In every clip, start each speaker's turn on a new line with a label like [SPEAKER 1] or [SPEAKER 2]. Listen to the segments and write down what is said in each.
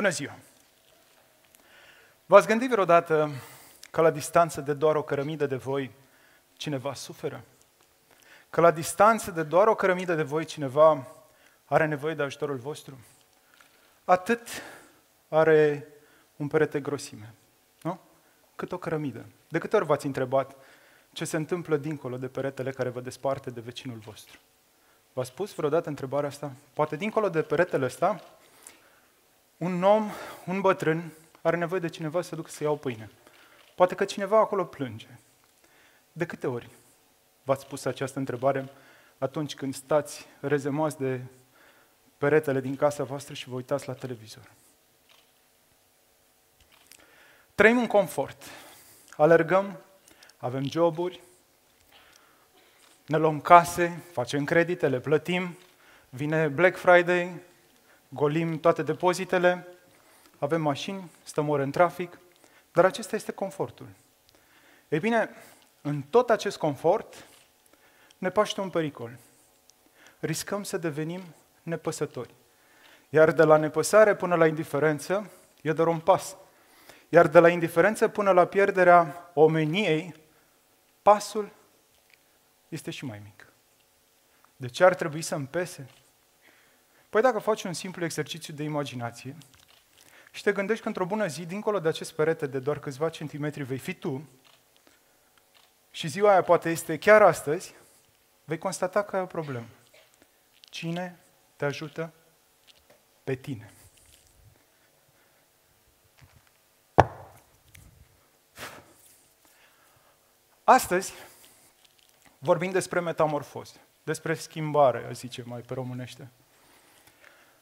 [SPEAKER 1] Bună ziua! V-ați gândit vreodată că la distanță de doar o cărămidă de voi cineva suferă? Că la distanță de doar o cărămidă de voi cineva are nevoie de ajutorul vostru? Atât are un perete grosime, nu? Cât o cărămidă. De câte ori v-ați întrebat ce se întâmplă dincolo de peretele care vă desparte de vecinul vostru? V-ați spus vreodată întrebarea asta? Poate dincolo de peretele ăsta un om, un bătrân, are nevoie de cineva să ducă să iau pâine. Poate că cineva acolo plânge. De câte ori v-ați pus această întrebare atunci când stați rezemați de peretele din casa voastră și vă uitați la televizor? Trăim în confort. Alergăm, avem joburi, ne luăm case, facem credite, le plătim, vine Black Friday, golim toate depozitele, avem mașini, stăm ore în trafic, dar acesta este confortul. Ei bine, în tot acest confort ne paște un pericol. Riscăm să devenim nepăsători. Iar de la nepăsare până la indiferență e doar un pas. Iar de la indiferență până la pierderea omeniei, pasul este și mai mic. De ce ar trebui să împese? Păi dacă faci un simplu exercițiu de imaginație și te gândești că într-o bună zi, dincolo de acest perete de doar câțiva centimetri, vei fi tu, și ziua aia poate este chiar astăzi, vei constata că ai o problemă. Cine te ajută pe tine? Astăzi vorbim despre metamorfoză, despre schimbare, zice mai pe românește.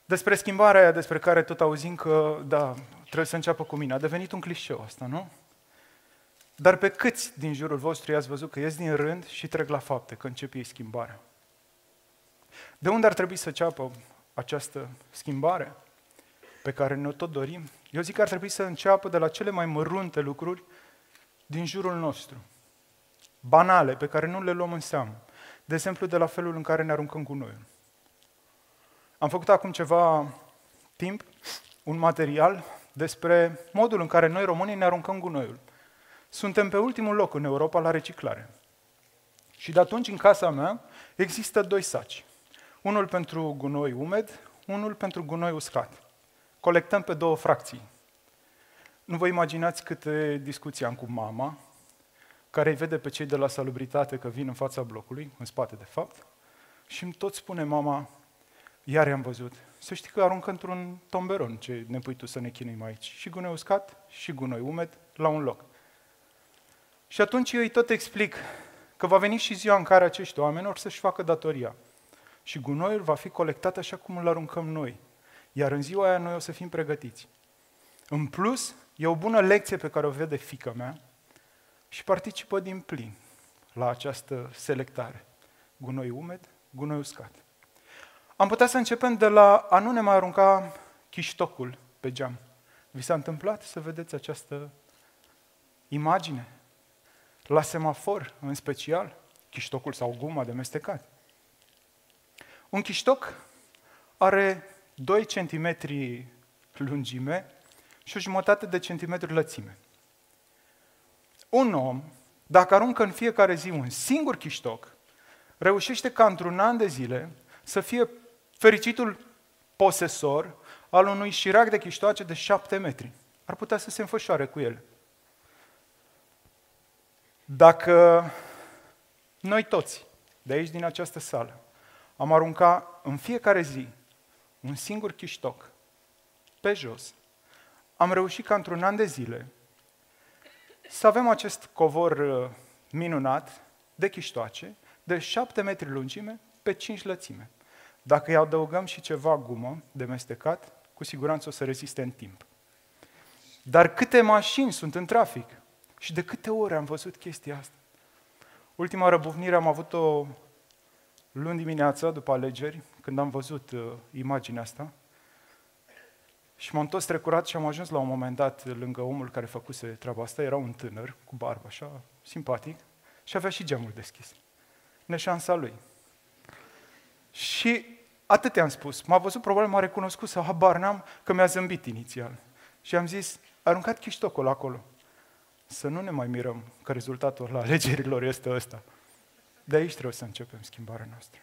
[SPEAKER 1] Despre schimbarea aia despre care tot auzim că, da, trebuie să înceapă cu mine. A devenit un clișeu asta, nu? Dar pe câți din jurul vostru i-ați văzut că ies din rând și trec la fapte, că începe ei schimbarea? De unde ar trebui să înceapă această schimbare pe care ne-o tot dorim? Eu zic că ar trebui să înceapă de la cele mai mărunte lucruri din jurul nostru. Banale, pe care nu le luăm în seamă. De exemplu, de la felul în care ne aruncăm gunoiul. Am făcut acum ceva timp un material despre modul în care noi românii ne aruncăm gunoiul. Suntem pe ultimul loc în Europa la reciclare. Și de atunci în casa mea există doi saci. Unul pentru gunoi umed, unul pentru gunoi uscat. Colectăm pe două fracții. Nu vă imaginați câte discuții am cu mama, care îi vede pe cei de la salubritate că vin în fața blocului, în spate de fapt, și îmi tot spune mama, iar i-am văzut. Să știi că aruncă într-un tomberon ce ne pui tu să ne chinuim aici. Și gunoi uscat și gunoi umed la un loc. Și atunci eu îi tot explic că va veni și ziua în care acești oameni or să-și facă datoria. Și gunoiul va fi colectat așa cum îl aruncăm noi. Iar în ziua aia noi o să fim pregătiți. În plus, e o bună lecție pe care o vede fica mea și participă din plin la această selectare. Gunoi umed, gunoi uscat. Am putea să începem de la a nu ne mai arunca chiștocul pe geam. Vi s-a întâmplat să vedeți această imagine? La semafor, în special, chiștocul sau guma de mestecat. Un chiștoc are 2 cm lungime și o jumătate de centimetru lățime. Un om, dacă aruncă în fiecare zi un singur chiștoc, reușește ca într-un an de zile să fie fericitul posesor al unui șirac de chiștoace de șapte metri. Ar putea să se înfășoare cu el. Dacă noi toți, de aici din această sală, am arunca în fiecare zi un singur chiștoc pe jos, am reușit ca într-un an de zile să avem acest covor uh, minunat de chiștoace de șapte metri lungime pe cinci lățime. Dacă îi adăugăm și ceva gumă de mestecat, cu siguranță o să reziste în timp. Dar câte mașini sunt în trafic? Și de câte ori am văzut chestia asta? Ultima răbufnire am avut-o luni dimineața, după alegeri, când am văzut uh, imaginea asta. Și m-am tot strecurat și am ajuns la un moment dat lângă omul care făcuse treaba asta. Era un tânăr, cu barbă așa, simpatic, și avea și geamul deschis. Neșansa lui. Și atât i-am spus. M-a văzut, probabil m-a recunoscut sau habar n-am că mi-a zâmbit inițial. Și am zis, aruncat chiștocul acolo. Să nu ne mai mirăm că rezultatul la alegerilor este ăsta. De aici trebuie să începem schimbarea noastră.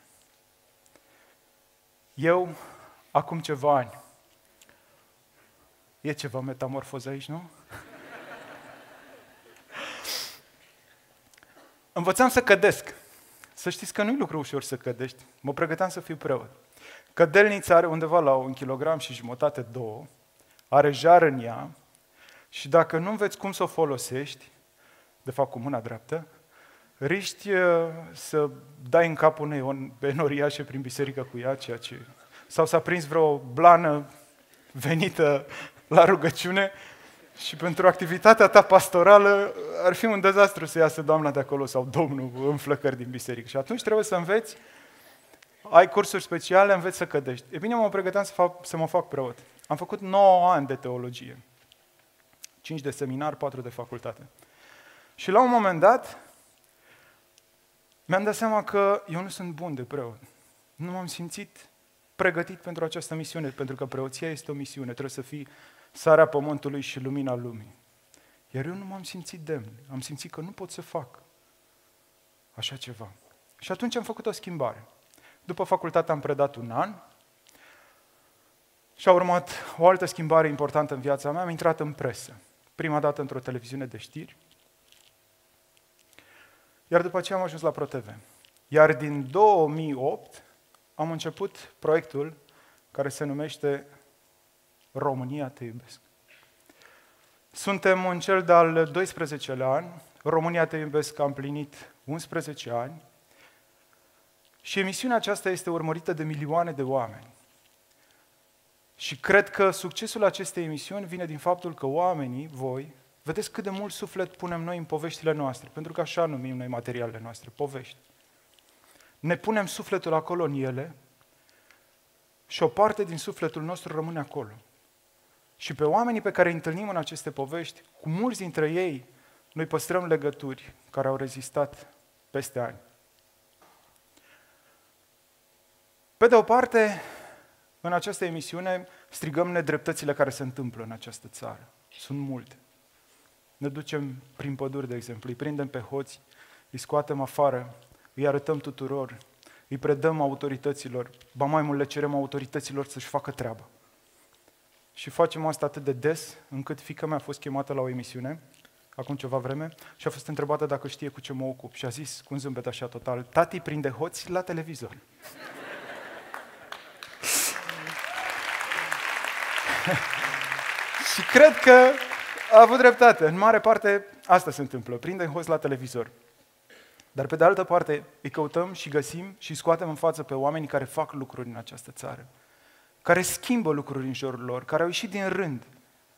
[SPEAKER 1] Eu, acum ceva ani, e ceva metamorfoză aici, nu? Învățam să cădesc. Să știți că nu-i lucru ușor să cădești. Mă pregăteam să fiu preot. Cădelnița are undeva la un kilogram și jumătate, două, are jar în ea și dacă nu înveți cum să o folosești, de fapt cu mâna dreaptă, riști uh, să dai în capul unei enoriașe prin biserică cu ea, ceea ce... Sau să prins vreo blană venită la rugăciune și pentru activitatea ta pastorală ar fi un dezastru să iasă doamna de acolo sau domnul în flăcări din biserică. Și atunci trebuie să înveți, ai cursuri speciale, înveți să cădești. E bine, mă pregăteam să, fac, să mă fac preot. Am făcut 9 ani de teologie. 5 de seminar, 4 de facultate. Și la un moment dat, mi-am dat seama că eu nu sunt bun de preot. Nu m-am simțit pregătit pentru această misiune, pentru că preoția este o misiune, trebuie să fii sarea pământului și lumina lumii. Iar eu nu m-am simțit demn, am simțit că nu pot să fac așa ceva. Și atunci am făcut o schimbare. După facultate am predat un an și a urmat o altă schimbare importantă în viața mea, am intrat în presă. Prima dată într-o televiziune de știri, iar după aceea am ajuns la ProTV. Iar din 2008 am început proiectul care se numește România te iubesc. Suntem în cel de-al 12-lea an, România te iubesc a împlinit 11 ani și emisiunea aceasta este urmărită de milioane de oameni. Și cred că succesul acestei emisiuni vine din faptul că oamenii, voi, vedeți cât de mult suflet punem noi în poveștile noastre, pentru că așa numim noi materialele noastre, povești. Ne punem sufletul acolo în ele și o parte din sufletul nostru rămâne acolo. Și pe oamenii pe care îi întâlnim în aceste povești, cu mulți dintre ei, noi păstrăm legături care au rezistat peste ani. Pe de o parte, în această emisiune strigăm nedreptățile care se întâmplă în această țară. Sunt multe. Ne ducem prin păduri, de exemplu, îi prindem pe hoți, îi scoatem afară, îi arătăm tuturor, îi predăm autorităților, ba mai mult le cerem autorităților să-și facă treaba. Și facem asta atât de des, încât fica mea a fost chemată la o emisiune, acum ceva vreme, și a fost întrebată dacă știe cu ce mă ocup. Și a zis, cu un zâmbet așa total, tati prinde hoți la televizor. și cred că a avut dreptate. În mare parte, asta se întâmplă. Prinde hoți la televizor. Dar pe de altă parte, îi căutăm și găsim și scoatem în față pe oamenii care fac lucruri în această țară care schimbă lucruri în jurul lor, care au ieșit din rând,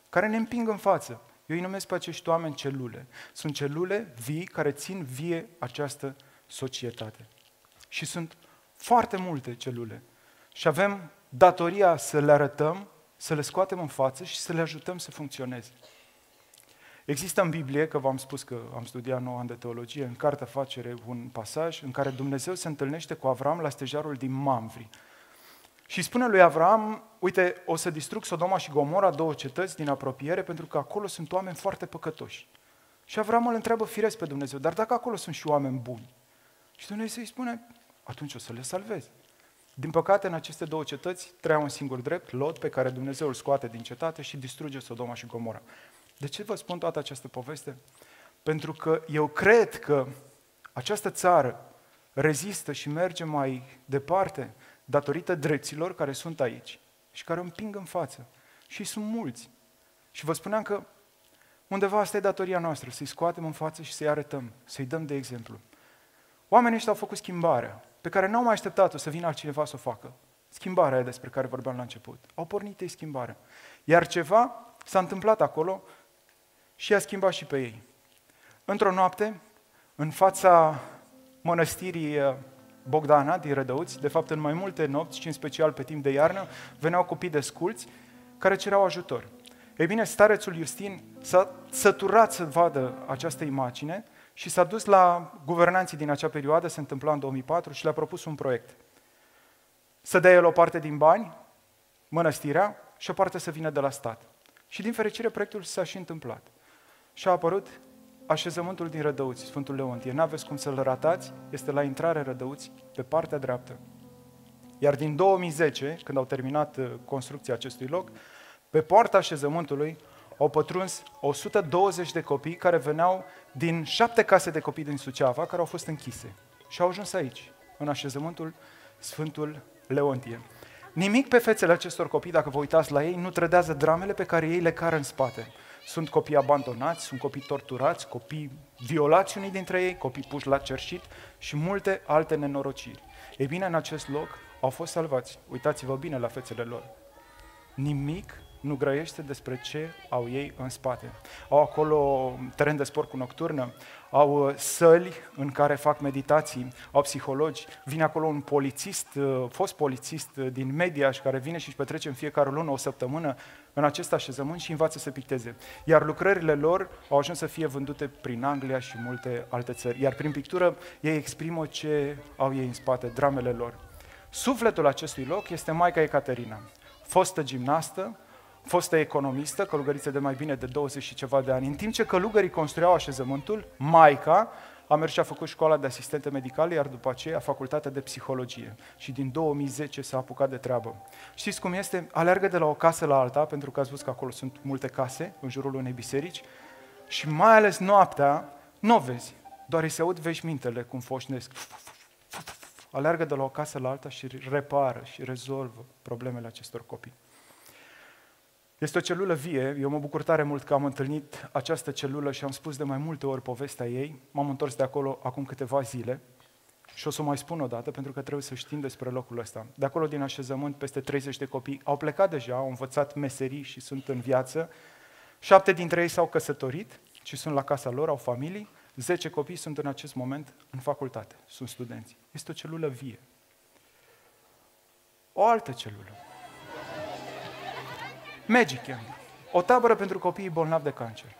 [SPEAKER 1] care ne împing în față. Eu îi numesc pe acești oameni celule. Sunt celule vii care țin vie această societate. Și sunt foarte multe celule. Și avem datoria să le arătăm, să le scoatem în față și să le ajutăm să funcționeze. Există în Biblie, că v-am spus că am studiat 9 ani de teologie, în Cartea Facere, un pasaj în care Dumnezeu se întâlnește cu Avram la stejarul din Mamvri. Și spune lui Avram, uite, o să distrug Sodoma și Gomora, două cetăți din apropiere, pentru că acolo sunt oameni foarte păcătoși. Și Avram îl întreabă firesc pe Dumnezeu, dar dacă acolo sunt și oameni buni? Și Dumnezeu îi spune, atunci o să le salvezi. Din păcate, în aceste două cetăți trăia un singur drept, Lot, pe care Dumnezeu îl scoate din cetate și distruge Sodoma și Gomora. De ce vă spun toată această poveste? Pentru că eu cred că această țară rezistă și merge mai departe datorită dreților care sunt aici și care împing în față. Și sunt mulți. Și vă spuneam că undeva asta e datoria noastră, să-i scoatem în față și să-i arătăm, să-i dăm de exemplu. Oamenii ăștia au făcut schimbarea, pe care n-au mai așteptat-o să vină altcineva să o facă. Schimbarea aia despre care vorbeam la început. Au pornit ei schimbarea. Iar ceva s-a întâmplat acolo și a schimbat și pe ei. Într-o noapte, în fața mănăstirii Bogdana din Rădăuți, de fapt în mai multe nopți și în special pe timp de iarnă, veneau copii de sculți care cereau ajutor. Ei bine, starețul Justin s-a săturat să vadă această imagine și s-a dus la guvernanții din acea perioadă, se întâmpla în 2004, și le-a propus un proiect. să dea el o parte din bani, mănăstirea, și o parte să vină de la stat. Și din fericire proiectul s-a și întâmplat. Și a apărut așezământul din Rădăuți, Sfântul Leontie. N-aveți cum să-l ratați, este la intrare Rădăuți, pe partea dreaptă. Iar din 2010, când au terminat uh, construcția acestui loc, pe poarta așezământului au pătruns 120 de copii care veneau din șapte case de copii din Suceava, care au fost închise. Și au ajuns aici, în așezământul Sfântul Leontie. Nimic pe fețele acestor copii, dacă vă uitați la ei, nu trădează dramele pe care ei le cară în spate. Sunt copii abandonați, sunt copii torturați, copii violați unii dintre ei, copii puși la cerșit și multe alte nenorociri. Ei bine, în acest loc au fost salvați. Uitați-vă bine la fețele lor. Nimic nu grăiește despre ce au ei în spate. Au acolo teren de sport cu nocturnă, au uh, săli în care fac meditații, au psihologi, vine acolo un polițist, uh, fost polițist uh, din media și care vine și își petrece în fiecare lună o săptămână în acest așezământ și învață să picteze. Iar lucrările lor au ajuns să fie vândute prin Anglia și multe alte țări. Iar prin pictură ei exprimă ce au ei în spate, dramele lor. Sufletul acestui loc este Maica Ecaterina, fostă gimnastă, fostă economistă, călugăriță de mai bine de 20 și ceva de ani. În timp ce călugării construiau așezământul, Maica a mers și a făcut școala de asistente medicale, iar după aceea facultatea de psihologie. Și din 2010 s-a apucat de treabă. Știți cum este? Alergă de la o casă la alta, pentru că ați văzut că acolo sunt multe case, în jurul unei biserici, și mai ales noaptea, nu o vezi, doar îi se aud veșmintele cum foșnesc. Alergă de la o casă la alta și repară și rezolvă problemele acestor copii. Este o celulă vie, eu mă bucur tare mult că am întâlnit această celulă și am spus de mai multe ori povestea ei. M-am întors de acolo acum câteva zile și o să o mai spun o dată pentru că trebuie să știm despre locul ăsta. De acolo din așezământ peste 30 de copii au plecat deja, au învățat meserii și sunt în viață. Șapte dintre ei s-au căsătorit și sunt la casa lor, au familii. Zece copii sunt în acest moment în facultate, sunt studenți. Este o celulă vie. O altă celulă Magic Camp, o tabără pentru copiii bolnavi de cancer.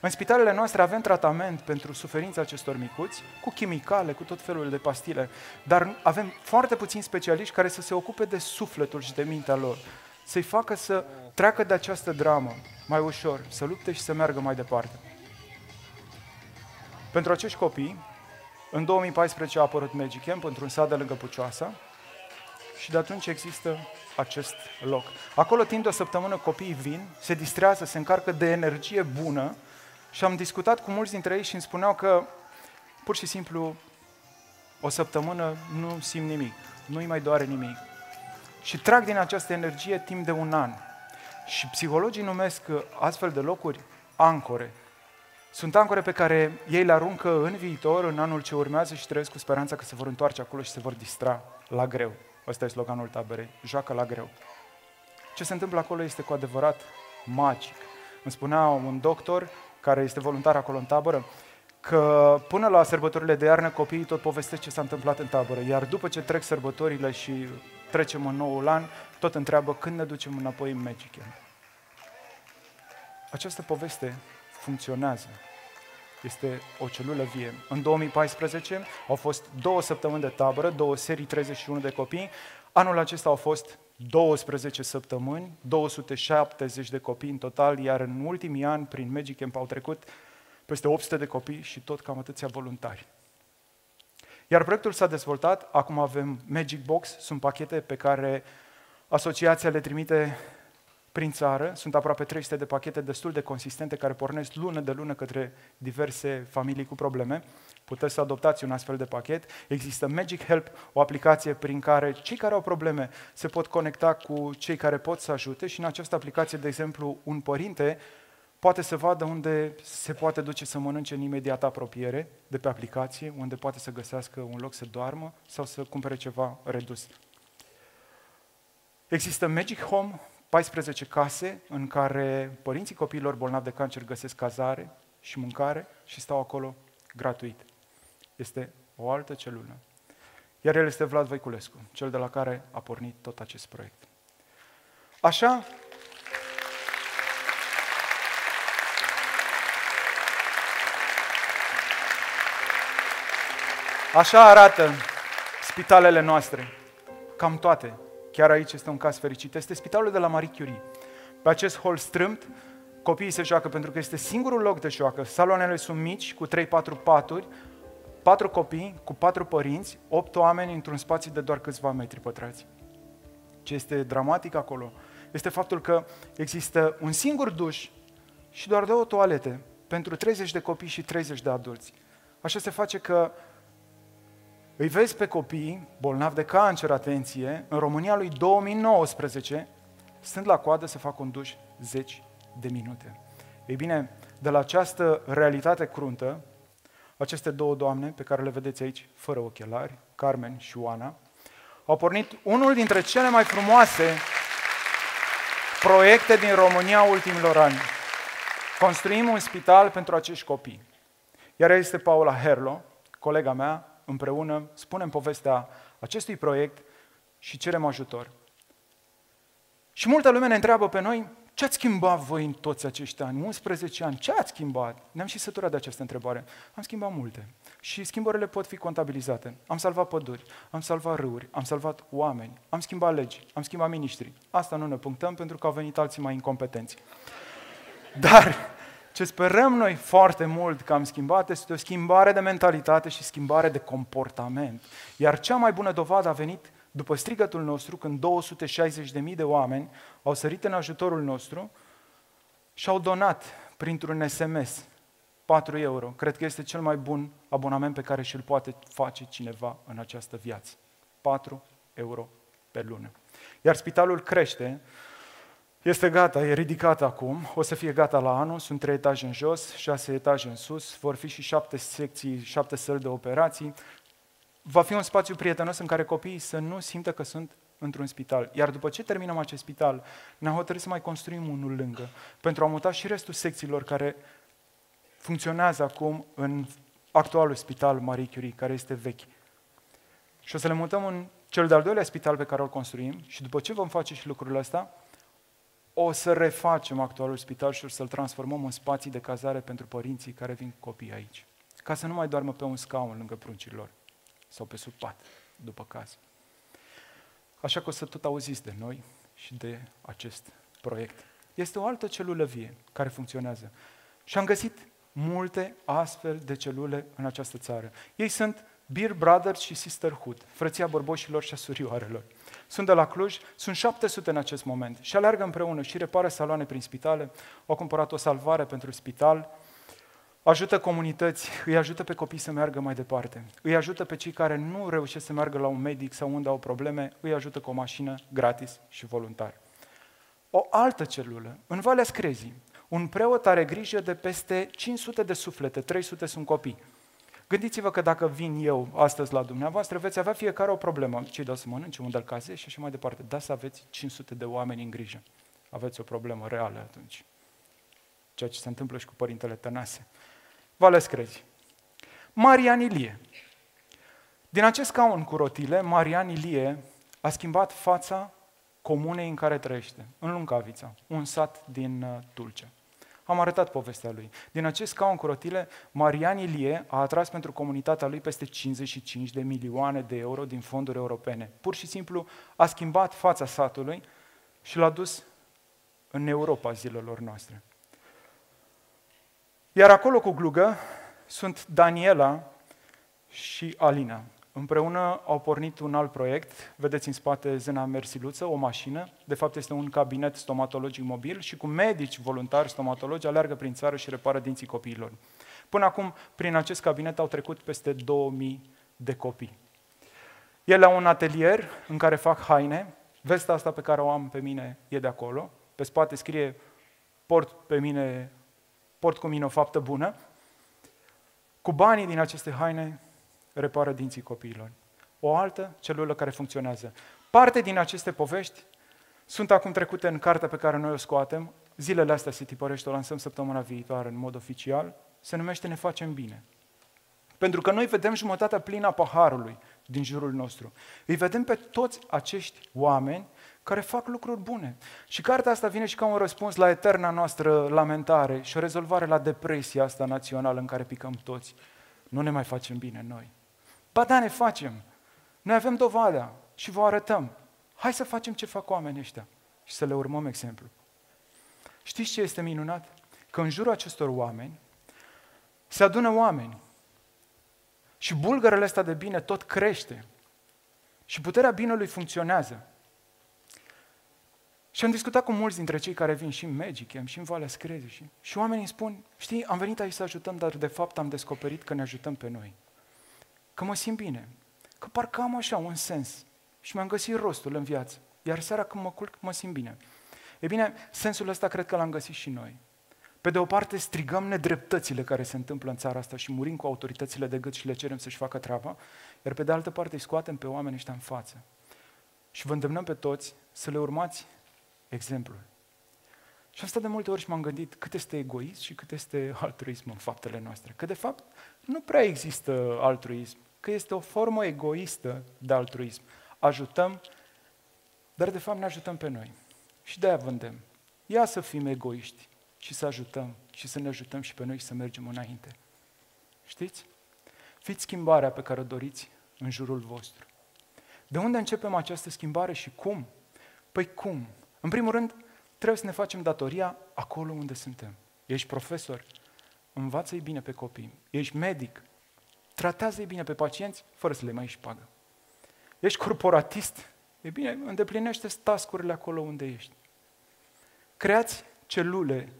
[SPEAKER 1] În spitalele noastre avem tratament pentru suferința acestor micuți, cu chimicale, cu tot felul de pastile, dar avem foarte puțini specialiști care să se ocupe de sufletul și de mintea lor, să-i facă să treacă de această dramă mai ușor, să lupte și să meargă mai departe. Pentru acești copii, în 2014 a apărut Magic Camp într-un sat de lângă Pucioasa și de atunci există acest loc. Acolo timp de o săptămână copiii vin, se distrează, se încarcă de energie bună și am discutat cu mulți dintre ei și îmi spuneau că pur și simplu o săptămână nu simt nimic, nu-i mai doare nimic. Și trag din această energie timp de un an. Și psihologii numesc astfel de locuri ancore. Sunt ancore pe care ei le aruncă în viitor, în anul ce urmează și trăiesc cu speranța că se vor întoarce acolo și se vor distra la greu. Ăsta e sloganul taberei. Joacă la greu. Ce se întâmplă acolo este cu adevărat magic. Îmi spunea un doctor care este voluntar acolo în tabără, că până la sărbătorile de iarnă copiii tot povestesc ce s-a întâmplat în tabără, iar după ce trec sărbătorile și trecem în noul an, tot întreabă când ne ducem înapoi în Magic Această poveste funcționează este o celulă vie. În 2014 au fost două săptămâni de tabără, două serii, 31 de copii. Anul acesta au fost 12 săptămâni, 270 de copii în total, iar în ultimii ani, prin Magic Camp, au trecut peste 800 de copii și tot cam atâția voluntari. Iar proiectul s-a dezvoltat, acum avem Magic Box, sunt pachete pe care asociația le trimite prin țară. Sunt aproape 300 de pachete destul de consistente care pornesc lună de lună către diverse familii cu probleme. Puteți să adoptați un astfel de pachet. Există Magic Help, o aplicație prin care cei care au probleme se pot conecta cu cei care pot să ajute și în această aplicație, de exemplu, un părinte poate să vadă unde se poate duce să mănânce în imediată apropiere de pe aplicație, unde poate să găsească un loc să doarmă sau să cumpere ceva redus. Există Magic Home, 14 case în care părinții copiilor bolnavi de cancer găsesc cazare și mâncare și stau acolo gratuit. Este o altă celulă. Iar el este Vlad Voiculescu, cel de la care a pornit tot acest proiect. Așa, Așa arată spitalele noastre, cam toate chiar aici este un caz fericit, este spitalul de la Marie Curie. Pe acest hol strâmt, copiii se joacă pentru că este singurul loc de joacă. Saloanele sunt mici, cu 3-4 paturi, patru copii cu patru părinți, opt oameni într-un spațiu de doar câțiva metri pătrați. Ce este dramatic acolo este faptul că există un singur duș și doar două toalete pentru 30 de copii și 30 de adulți. Așa se face că îi vezi pe copii bolnavi de cancer, atenție, în România lui 2019, stând la coadă să facă un duș 10 de minute. Ei bine, de la această realitate cruntă, aceste două doamne pe care le vedeți aici, fără ochelari, Carmen și Oana, au pornit unul dintre cele mai frumoase proiecte din România ultimilor ani. Construim un spital pentru acești copii. Iar este Paula Herlo, colega mea, împreună spunem povestea acestui proiect și cerem ajutor. Și multă lume ne întreabă pe noi, ce ați schimbat voi în toți acești ani, 11 ani, ce ați schimbat? Ne-am și săturat de această întrebare. Am schimbat multe. Și schimbările pot fi contabilizate. Am salvat păduri, am salvat râuri, am salvat oameni, am schimbat legi, am schimbat miniștri. Asta nu ne punctăm pentru că au venit alții mai incompetenți. Dar ce sperăm noi foarte mult că am schimbat este o schimbare de mentalitate și schimbare de comportament. Iar cea mai bună dovadă a venit după strigătul nostru, când 260.000 de oameni au sărit în ajutorul nostru și au donat printr-un SMS 4 euro. Cred că este cel mai bun abonament pe care și-l poate face cineva în această viață. 4 euro pe lună. Iar spitalul crește, este gata, e ridicat acum, o să fie gata la anul, sunt trei etaje în jos, șase etaje în sus, vor fi și șapte secții, șapte săli de operații. Va fi un spațiu prietenos în care copiii să nu simtă că sunt într-un spital. Iar după ce terminăm acest spital, ne-am hotărât să mai construim unul lângă, pentru a muta și restul secțiilor care funcționează acum în actualul spital Marie Curie, care este vechi. Și o să le mutăm în cel de-al doilea spital pe care îl construim și după ce vom face și lucrurile astea, o să refacem actualul spital și o să-l transformăm în spații de cazare pentru părinții care vin copii aici. Ca să nu mai doarmă pe un scaun lângă pruncilor sau pe sub pat, după caz. Așa că o să tot auziți de noi și de acest proiect. Este o altă celulă vie care funcționează. Și am găsit multe astfel de celule în această țară. Ei sunt Beer Brothers și Sisterhood, frăția bărboșilor și a surioarelor. Sunt de la Cluj, sunt 700 în acest moment și alergă împreună și repară saloane prin spitale, au cumpărat o salvare pentru spital, ajută comunități, îi ajută pe copii să meargă mai departe, îi ajută pe cei care nu reușesc să meargă la un medic sau unde au probleme, îi ajută cu o mașină gratis și voluntar. O altă celulă, în Valea Screzii, un preot are grijă de peste 500 de suflete, 300 sunt copii. Gândiți-vă că dacă vin eu astăzi la dumneavoastră, veți avea fiecare o problemă. Ce dau să mănânce, unde îl cazezi și așa mai departe. Da să aveți 500 de oameni în grijă. Aveți o problemă reală atunci. Ceea ce se întâmplă și cu părintele Tănase. Vă ales crezi. Marian Ilie. Din acest scaun cu rotile, Marian Ilie a schimbat fața comunei în care trăiește, în Luncavița, un sat din uh, Tulcea. Am arătat povestea lui. Din acest scaun cu rotile, Marian Ilie a atras pentru comunitatea lui peste 55 de milioane de euro din fonduri europene. Pur și simplu a schimbat fața satului și l-a dus în Europa zilelor noastre. Iar acolo cu glugă sunt Daniela și Alina. Împreună au pornit un alt proiect, vedeți în spate Zena Mersiluță, o mașină, de fapt este un cabinet stomatologic mobil și cu medici voluntari stomatologi aleargă prin țară și repară dinții copiilor. Până acum, prin acest cabinet au trecut peste 2000 de copii. Ele au un atelier în care fac haine, vesta asta pe care o am pe mine e de acolo, pe spate scrie port pe mine, port cu mine o faptă bună. Cu banii din aceste haine repară dinții copiilor. O altă celulă care funcționează. Parte din aceste povești sunt acum trecute în cartea pe care noi o scoatem. Zilele astea se tipărește, o lansăm săptămâna viitoare în mod oficial. Se numește Ne facem bine. Pentru că noi vedem jumătatea plină a paharului din jurul nostru. Îi vedem pe toți acești oameni care fac lucruri bune. Și cartea asta vine și ca un răspuns la eterna noastră lamentare și o rezolvare la depresia asta națională în care picăm toți. Nu ne mai facem bine noi. Ba da, ne facem. Noi avem dovada și vă arătăm. Hai să facem ce fac oamenii ăștia și să le urmăm exemplu. Știți ce este minunat? Că în jurul acestor oameni se adună oameni și bulgărele ăsta de bine tot crește. Și puterea binelui funcționează. Și am discutat cu mulți dintre cei care vin și în Magic, și în Valea Screzi. Și, și oamenii îmi spun, știi, am venit aici să ajutăm, dar de fapt am descoperit că ne ajutăm pe noi. Că mă simt bine. Că parcă am așa un sens. Și mi-am găsit rostul în viață. Iar seara când mă culc, mă simt bine. E bine, sensul ăsta cred că l-am găsit și noi. Pe de o parte strigăm nedreptățile care se întâmplă în țara asta și murim cu autoritățile de gât și le cerem să-și facă treaba, iar pe de altă parte îi scoatem pe oamenii ăștia în față. Și vă îndemnăm pe toți să le urmați exemplul. Și asta de multe ori și m-am gândit cât este egoism și cât este altruism în faptele noastre. Că de fapt nu prea există altruism, că este o formă egoistă de altruism. Ajutăm, dar de fapt ne ajutăm pe noi. Și de-aia vândem. Ia să fim egoiști și să ajutăm și să ne ajutăm și pe noi și să mergem înainte. Știți? Fiți schimbarea pe care o doriți în jurul vostru. De unde începem această schimbare și cum? Păi cum? În primul rând, trebuie să ne facem datoria acolo unde suntem. Ești profesor, învață-i bine pe copii. Ești medic, tratează-i bine pe pacienți fără să le mai ieși șpagă. Ești corporatist, e bine, îndeplinește tascurile acolo unde ești. Creați celule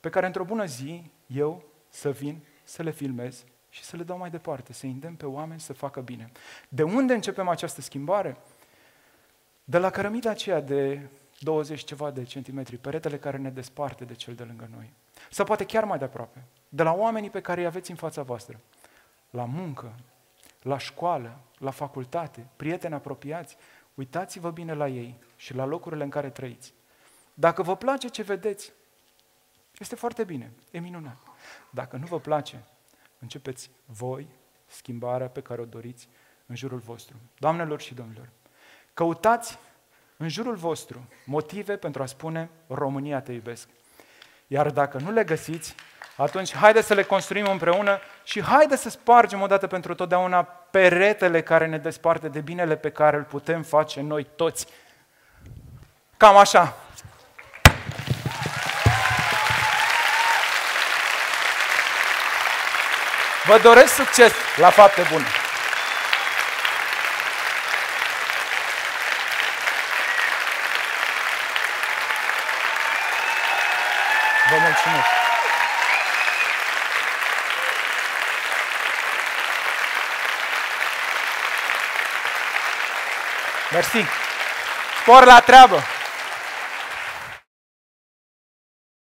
[SPEAKER 1] pe care într-o bună zi eu să vin, să le filmez și să le dau mai departe, să îndemn pe oameni să facă bine. De unde începem această schimbare? De la cărămida aceea de 20 ceva de centimetri, peretele care ne desparte de cel de lângă noi. Sau poate chiar mai de aproape. De la oamenii pe care îi aveți în fața voastră. La muncă, la școală, la facultate, prieteni apropiați, uitați-vă bine la ei și la locurile în care trăiți. Dacă vă place ce vedeți, este foarte bine, e minunat. Dacă nu vă place, începeți voi schimbarea pe care o doriți în jurul vostru. Doamnelor și domnilor, căutați în jurul vostru motive pentru a spune România te iubesc. Iar dacă nu le găsiți, atunci haideți să le construim împreună și haideți să spargem odată pentru totdeauna peretele care ne desparte de binele pe care îl putem face noi toți. Cam așa. Vă doresc succes la fapte bune! Vă mulțumesc! Mersi! Spor la treabă!